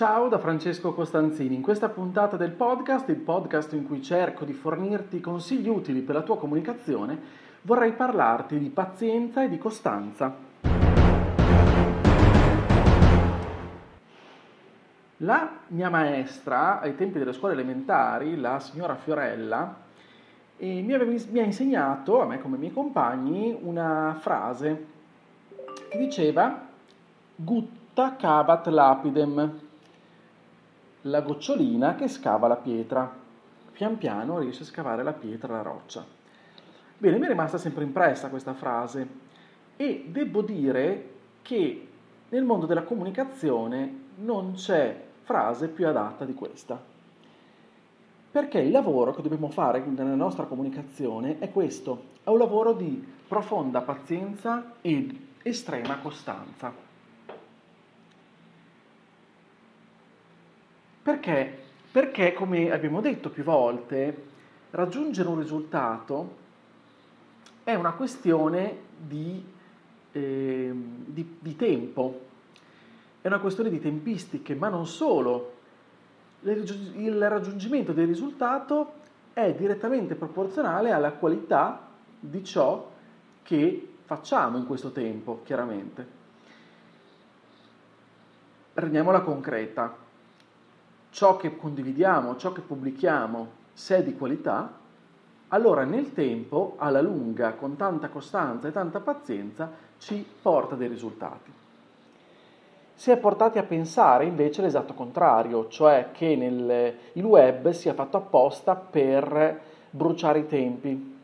Ciao da Francesco Costanzini. In questa puntata del podcast, il podcast in cui cerco di fornirti consigli utili per la tua comunicazione, vorrei parlarti di pazienza e di costanza. La mia maestra ai tempi delle scuole elementari, la signora Fiorella, eh, mi, aveva, mi ha insegnato, a me come ai miei compagni, una frase che diceva gutta cavat lapidem, la gocciolina che scava la pietra. Pian piano riesce a scavare la pietra, la roccia. Bene, mi è rimasta sempre impressa questa frase e devo dire che nel mondo della comunicazione non c'è frase più adatta di questa. Perché il lavoro che dobbiamo fare nella nostra comunicazione è questo, è un lavoro di profonda pazienza ed estrema costanza. Perché? Perché, come abbiamo detto più volte, raggiungere un risultato è una questione di, eh, di, di tempo, è una questione di tempistiche, ma non solo. Il raggiungimento del risultato è direttamente proporzionale alla qualità di ciò che facciamo in questo tempo, chiaramente. Rendiamola concreta. Ciò che condividiamo, ciò che pubblichiamo, se è di qualità, allora nel tempo, alla lunga, con tanta costanza e tanta pazienza, ci porta dei risultati. Si è portati a pensare invece l'esatto contrario, cioè che nel, il web sia fatto apposta per bruciare i tempi.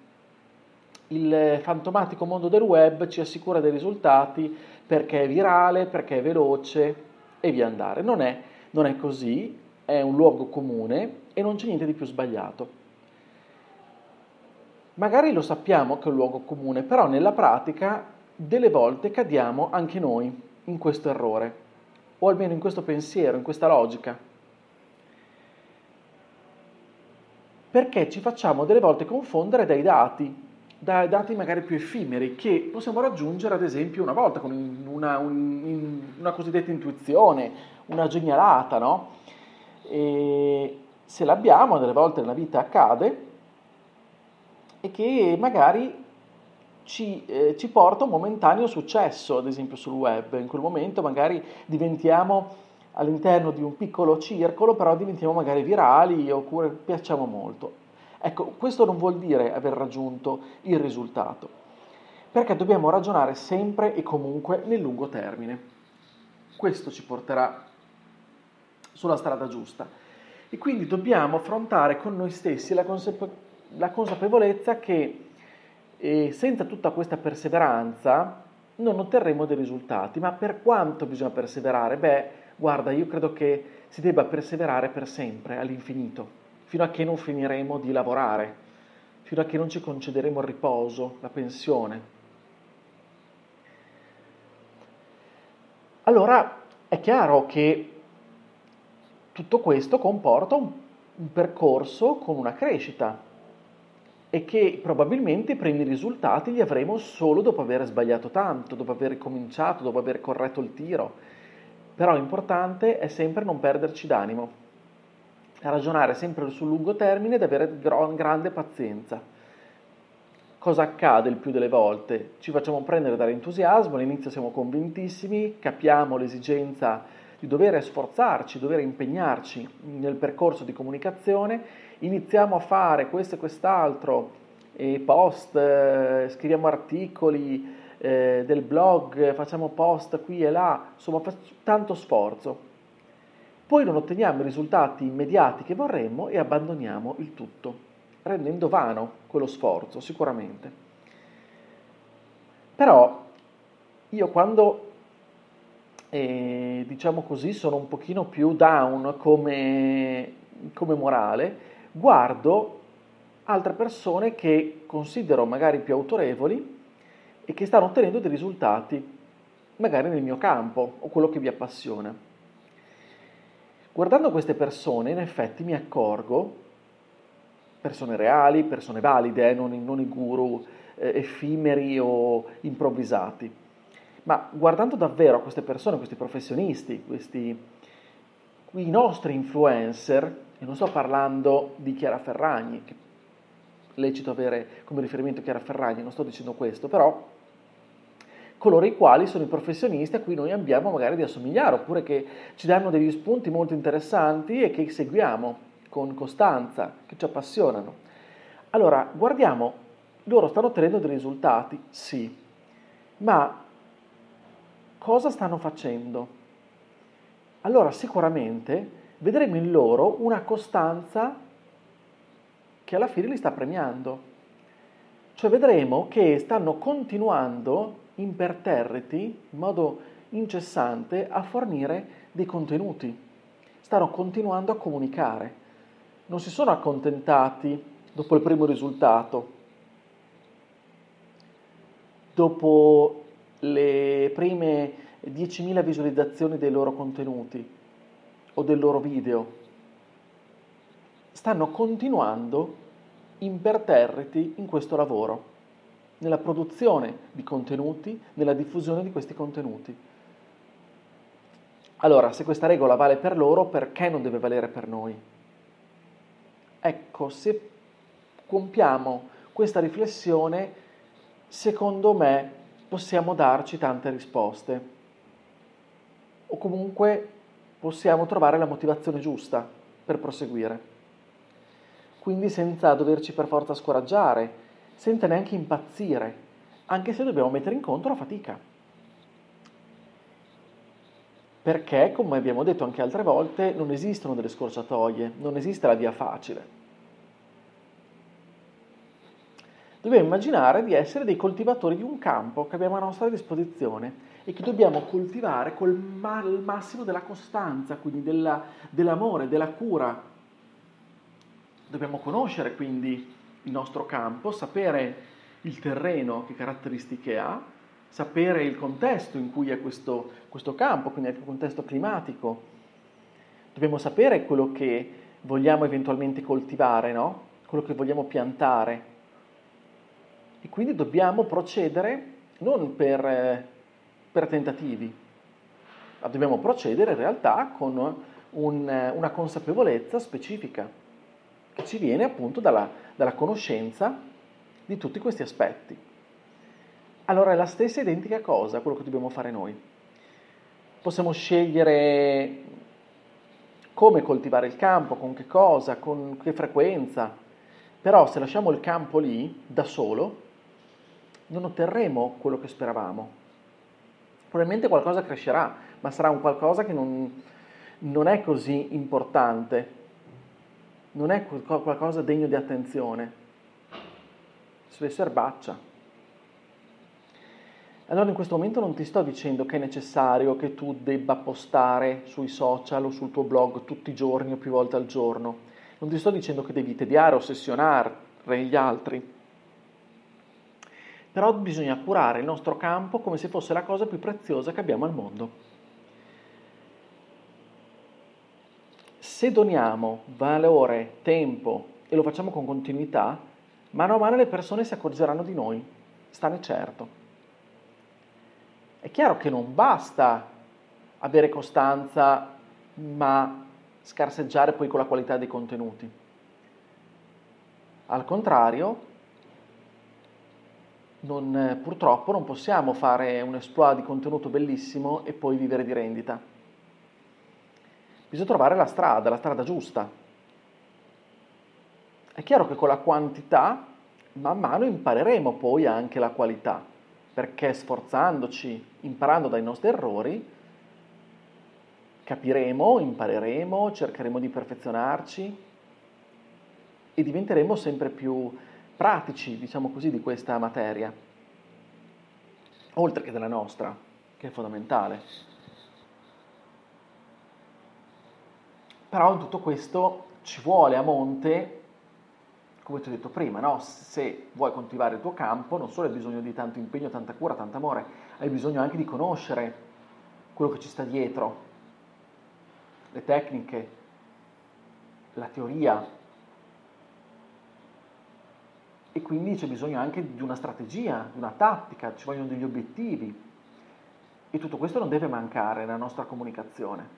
Il fantomatico mondo del web ci assicura dei risultati perché è virale, perché è veloce e via andare. Non è, non è così, è un luogo comune e non c'è niente di più sbagliato. Magari lo sappiamo che è un luogo comune, però nella pratica delle volte cadiamo anche noi in questo errore, o almeno in questo pensiero, in questa logica. Perché ci facciamo delle volte confondere dai dati, dai dati magari più effimeri, che possiamo raggiungere ad esempio una volta con una, un, una cosiddetta intuizione, una genialata, no? E se l'abbiamo, delle volte nella vita accade, e che magari ci, eh, ci, porta un momentaneo successo, ad esempio sul web. In quel momento magari diventiamo all'interno di un piccolo circolo, però diventiamo magari virali oppure piacciamo molto. Ecco, questo non vuol dire aver raggiunto il risultato, perché dobbiamo ragionare sempre e comunque nel lungo termine. Questo ci porterà sulla strada giusta. E quindi dobbiamo affrontare con noi stessi la consapevolezza la consapevolezza che eh, senza tutta questa perseveranza non otterremo dei risultati. Ma per quanto bisogna perseverare? Beh, guarda, io credo che si debba perseverare per sempre, all'infinito, fino a che non finiremo di lavorare, fino a che non ci concederemo il riposo, la pensione. Allora è chiaro che tutto questo comporta un, un percorso con una crescita, e che probabilmente i primi risultati li avremo solo dopo aver sbagliato tanto, dopo aver cominciato, dopo aver corretto il tiro. Però l'importante è sempre non perderci d'animo, ragionare sempre sul lungo termine ed avere grande pazienza. Cosa accade il più delle volte? Ci facciamo prendere dall'entusiasmo, all'inizio siamo convintissimi, capiamo l'esigenza di dover sforzarci, dover impegnarci nel percorso di comunicazione iniziamo a fare questo e quest'altro, e post, eh, scriviamo articoli eh, del blog, facciamo post qui e là, insomma tanto sforzo. Poi non otteniamo i risultati immediati che vorremmo e abbandoniamo il tutto, rendendo vano quello sforzo, sicuramente. Però io quando, eh, diciamo così, sono un pochino più down come, come morale, guardo altre persone che considero magari più autorevoli e che stanno ottenendo dei risultati magari nel mio campo o quello che vi appassiona. Guardando queste persone, in effetti mi accorgo, persone reali, persone valide, eh, non, non, i guru eh, effimeri o improvvisati, ma guardando davvero a queste persone, questi professionisti, questi, i nostri influencer, e non sto parlando di Chiara Ferragni, che lecito avere come riferimento Chiara Ferragni, non sto dicendo questo, però coloro i quali sono i professionisti a cui noi abbiamo magari di assomigliare, oppure che ci danno degli spunti molto interessanti e che seguiamo con costanza, che ci appassionano. Allora, guardiamo, loro stanno ottenendo dei risultati, sì, ma cosa stanno facendo? Allora, sicuramente vedremo in loro una costanza che alla fine li sta premiando. Cioè vedremo che stanno continuando imperterriti in modo incessante a fornire dei contenuti. Stanno continuando a comunicare. Non si sono accontentati dopo il primo risultato, dopo le prime 10.000 visualizzazioni dei loro contenuti o del loro video. Stanno continuando imperterriti in questo lavoro nella produzione di contenuti, nella diffusione di questi contenuti. Allora, se questa regola vale per loro, perché non deve valere per noi? Ecco, se compiamo questa riflessione, secondo me possiamo darci tante risposte o comunque possiamo trovare la motivazione giusta per proseguire. Quindi senza doverci per forza scoraggiare, senza neanche impazzire, anche se dobbiamo mettere in conto la fatica. Perché, come abbiamo detto anche altre volte, non esistono delle scorciatoie, non esiste la via facile. Dobbiamo immaginare di essere dei coltivatori di un campo che abbiamo a nostra disposizione e che dobbiamo coltivare col massimo della costanza, quindi della, dell'amore, della cura. Dobbiamo conoscere quindi il nostro campo, sapere il terreno, che caratteristiche ha, sapere il contesto in cui è questo, questo campo, quindi il contesto climatico. Dobbiamo sapere quello che vogliamo eventualmente coltivare, no? quello che vogliamo piantare. E quindi dobbiamo procedere non per, per tentativi, ma dobbiamo procedere in realtà con un, una consapevolezza specifica che ci viene appunto dalla, dalla conoscenza di tutti questi aspetti. Allora è la stessa identica cosa quello che dobbiamo fare noi. Possiamo scegliere come coltivare il campo, con che cosa, con che frequenza, però se lasciamo il campo lì da solo, non otterremo quello che speravamo. Probabilmente qualcosa crescerà, ma sarà un qualcosa che non, non è così importante non è qualcosa degno di attenzione, sulle erbaccia. Allora in questo momento non ti sto dicendo che è necessario che tu debba postare sui social o sul tuo blog tutti i giorni o più volte al giorno. Non ti sto dicendo che devi tediare, ossessionare gli altri. Però bisogna curare il nostro campo come se fosse la cosa più preziosa che abbiamo al mondo. se doniamo valore, tempo e lo facciamo con continuità, mano a mano le persone si accorgeranno di noi, stane certo. È chiaro che non basta avere costanza, ma scarseggiare poi con la qualità dei contenuti. Al contrario, non, purtroppo non possiamo fare un exploit di contenuto bellissimo e poi vivere di rendita bisogna trovare la strada, la strada giusta. È chiaro che con la quantità man mano impareremo poi anche la qualità, perché sforzandoci, imparando dai nostri errori, capiremo, impareremo, cercheremo di perfezionarci e diventeremo sempre più pratici, diciamo così, di questa materia, oltre che della nostra, che è fondamentale. Però in tutto questo ci vuole a monte come ti ho detto prima, no? se vuoi coltivare il tuo campo, non solo hai bisogno di tanto impegno, tanta cura, tanto amore, hai bisogno anche di conoscere quello che ci sta dietro, le tecniche, la teoria. E quindi c'è bisogno anche di una strategia, di una tattica, ci vogliono degli obiettivi. E tutto questo non deve mancare nella nostra comunicazione.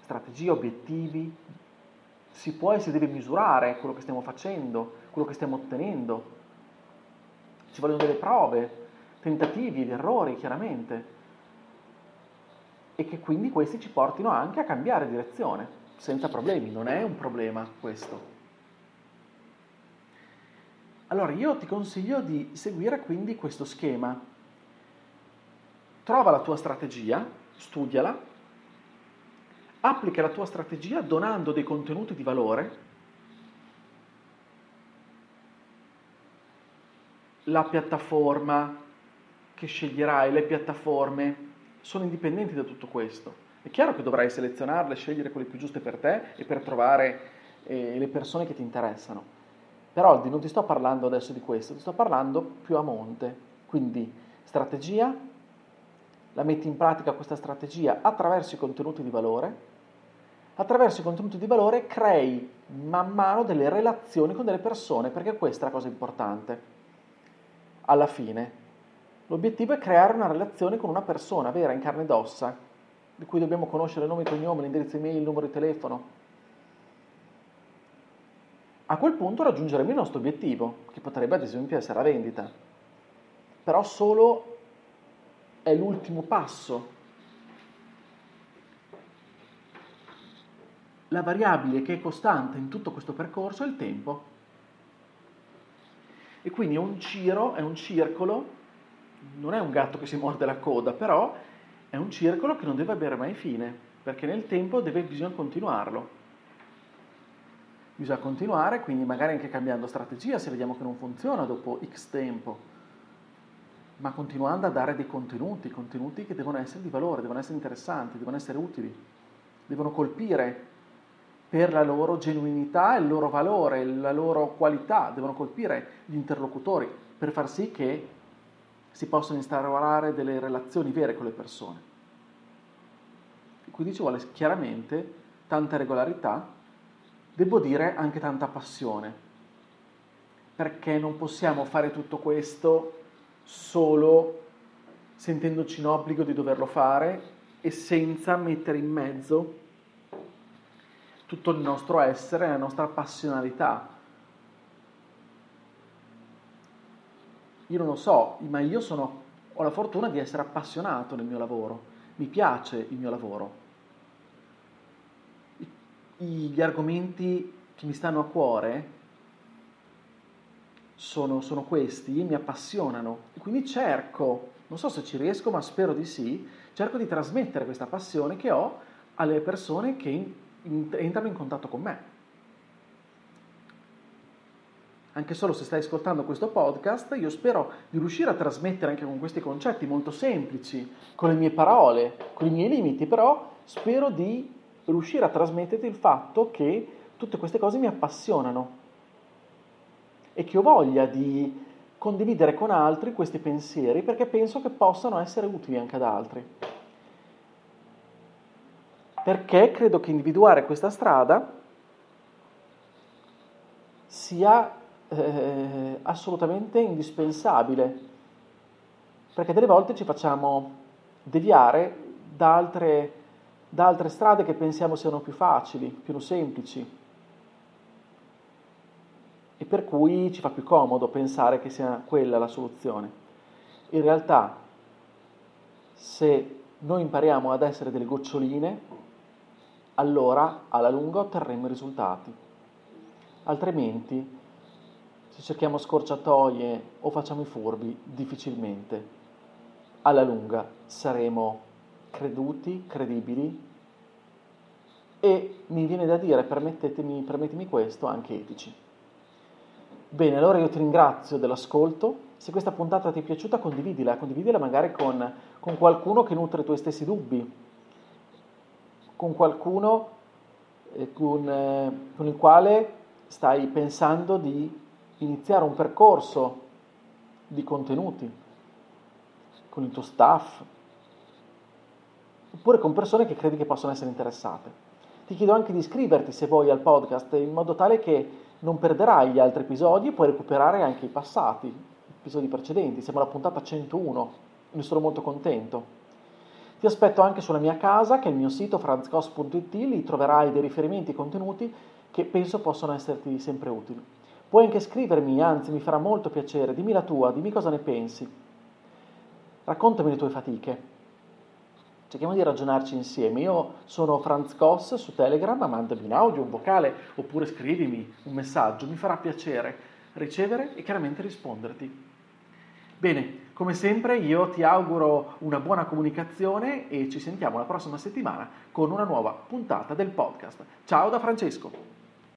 Strategie, obiettivi, si può e si deve misurare quello che stiamo facendo, quello che stiamo ottenendo. Ci vogliono delle prove, tentativi ed errori, chiaramente. E che quindi questi ci portino anche a cambiare direzione, senza problemi. Non è un problema questo. Allora io ti consiglio di seguire quindi questo schema. Trova la tua strategia, studiala, applica la tua strategia donando dei contenuti di valore, la piattaforma che sceglierai, le piattaforme sono indipendenti da tutto questo. È chiaro che dovrai selezionarle, scegliere quelle più giuste per te e per trovare eh, le persone che ti interessano. Però non ti sto parlando adesso di questo, ti sto parlando più a monte. Quindi strategia, la metti in pratica questa strategia attraverso i contenuti di valore, attraverso i contenuti di valore crei man mano delle relazioni con delle persone, perché questa è la cosa importante. Alla fine, l'obiettivo è creare una relazione con una persona vera, in carne ed ossa, di cui dobbiamo conoscere il nome, il cognome, l'indirizzo email, il numero di telefono. A quel punto raggiungeremo il nostro obiettivo, che potrebbe ad esempio essere la vendita. Però solo è l'ultimo passo la variabile che è costante in tutto questo percorso è il tempo. E quindi è un giro, è un circolo, non è un gatto che si morde la coda, però è un circolo che non deve avere mai fine, perché nel tempo deve, bisogna continuarlo. Bisogna continuare, quindi magari anche cambiando strategia se vediamo che non funziona dopo X tempo, ma continuando a dare dei contenuti, contenuti che devono essere di valore, devono essere interessanti, devono essere utili, devono colpire per la loro genuinità, il loro valore, la loro qualità, devono colpire gli interlocutori per far sì che si possano instaurare delle relazioni vere con le persone. Quindi ci vuole chiaramente tanta regolarità, devo dire anche tanta passione, perché non possiamo fare tutto questo solo sentendoci in obbligo di doverlo fare e senza mettere in mezzo tutto il nostro essere, la nostra passionalità. Io non lo so, ma io sono, ho la fortuna di essere appassionato nel mio lavoro, mi piace il mio lavoro. Gli argomenti che mi stanno a cuore sono, sono questi, mi appassionano e quindi cerco, non so se ci riesco, ma spero di sì, cerco di trasmettere questa passione che ho alle persone che entrano in contatto con me. Anche solo se stai ascoltando questo podcast, io spero di riuscire a trasmettere anche con questi concetti molto semplici, con le mie parole, con i miei limiti, però spero di riuscire a trasmetterti il fatto che tutte queste cose mi appassionano e che ho voglia di condividere con altri questi pensieri perché penso che possano essere utili anche ad altri. Perché credo che individuare questa strada sia eh, assolutamente indispensabile, perché delle volte ci facciamo deviare da altre, da altre strade che pensiamo siano più facili, più semplici, e per cui ci fa più comodo pensare che sia quella la soluzione. In realtà, se noi impariamo ad essere delle goccioline, allora alla lunga otterremo i risultati. Altrimenti, se cerchiamo scorciatoie o facciamo i furbi, difficilmente alla lunga saremo creduti, credibili e mi viene da dire, permettetemi, questo, anche etici. Bene, allora io ti ringrazio dell'ascolto. Se questa puntata ti è piaciuta, condividila, condividila magari con, con qualcuno che nutre i tuoi stessi dubbi, con qualcuno eh, con, eh, con, il quale stai pensando di iniziare un percorso di contenuti con il tuo staff, oppure con persone che credi che possono essere interessate. Ti chiedo anche di iscriverti se vuoi al podcast in modo tale che non perderai gli altri episodi e puoi recuperare anche i passati, episodi precedenti. Siamo alla puntata 101, ne sono molto contento. Ti aspetto anche sulla mia casa, che è il mio sito franzcos.it, lì troverai dei riferimenti e contenuti che penso possono esserti sempre utili. Puoi anche scrivermi, anzi mi farà molto piacere, dimmi la tua, dimmi cosa ne pensi. Raccontami le tue fatiche. Cerchiamo di ragionarci insieme. Io sono Franz Koss su Telegram, mandami un audio, un vocale oppure scrivimi un messaggio, mi farà piacere ricevere e chiaramente risponderti. Bene, come sempre io ti auguro una buona comunicazione e ci sentiamo la prossima settimana con una nuova puntata del podcast. Ciao da Francesco!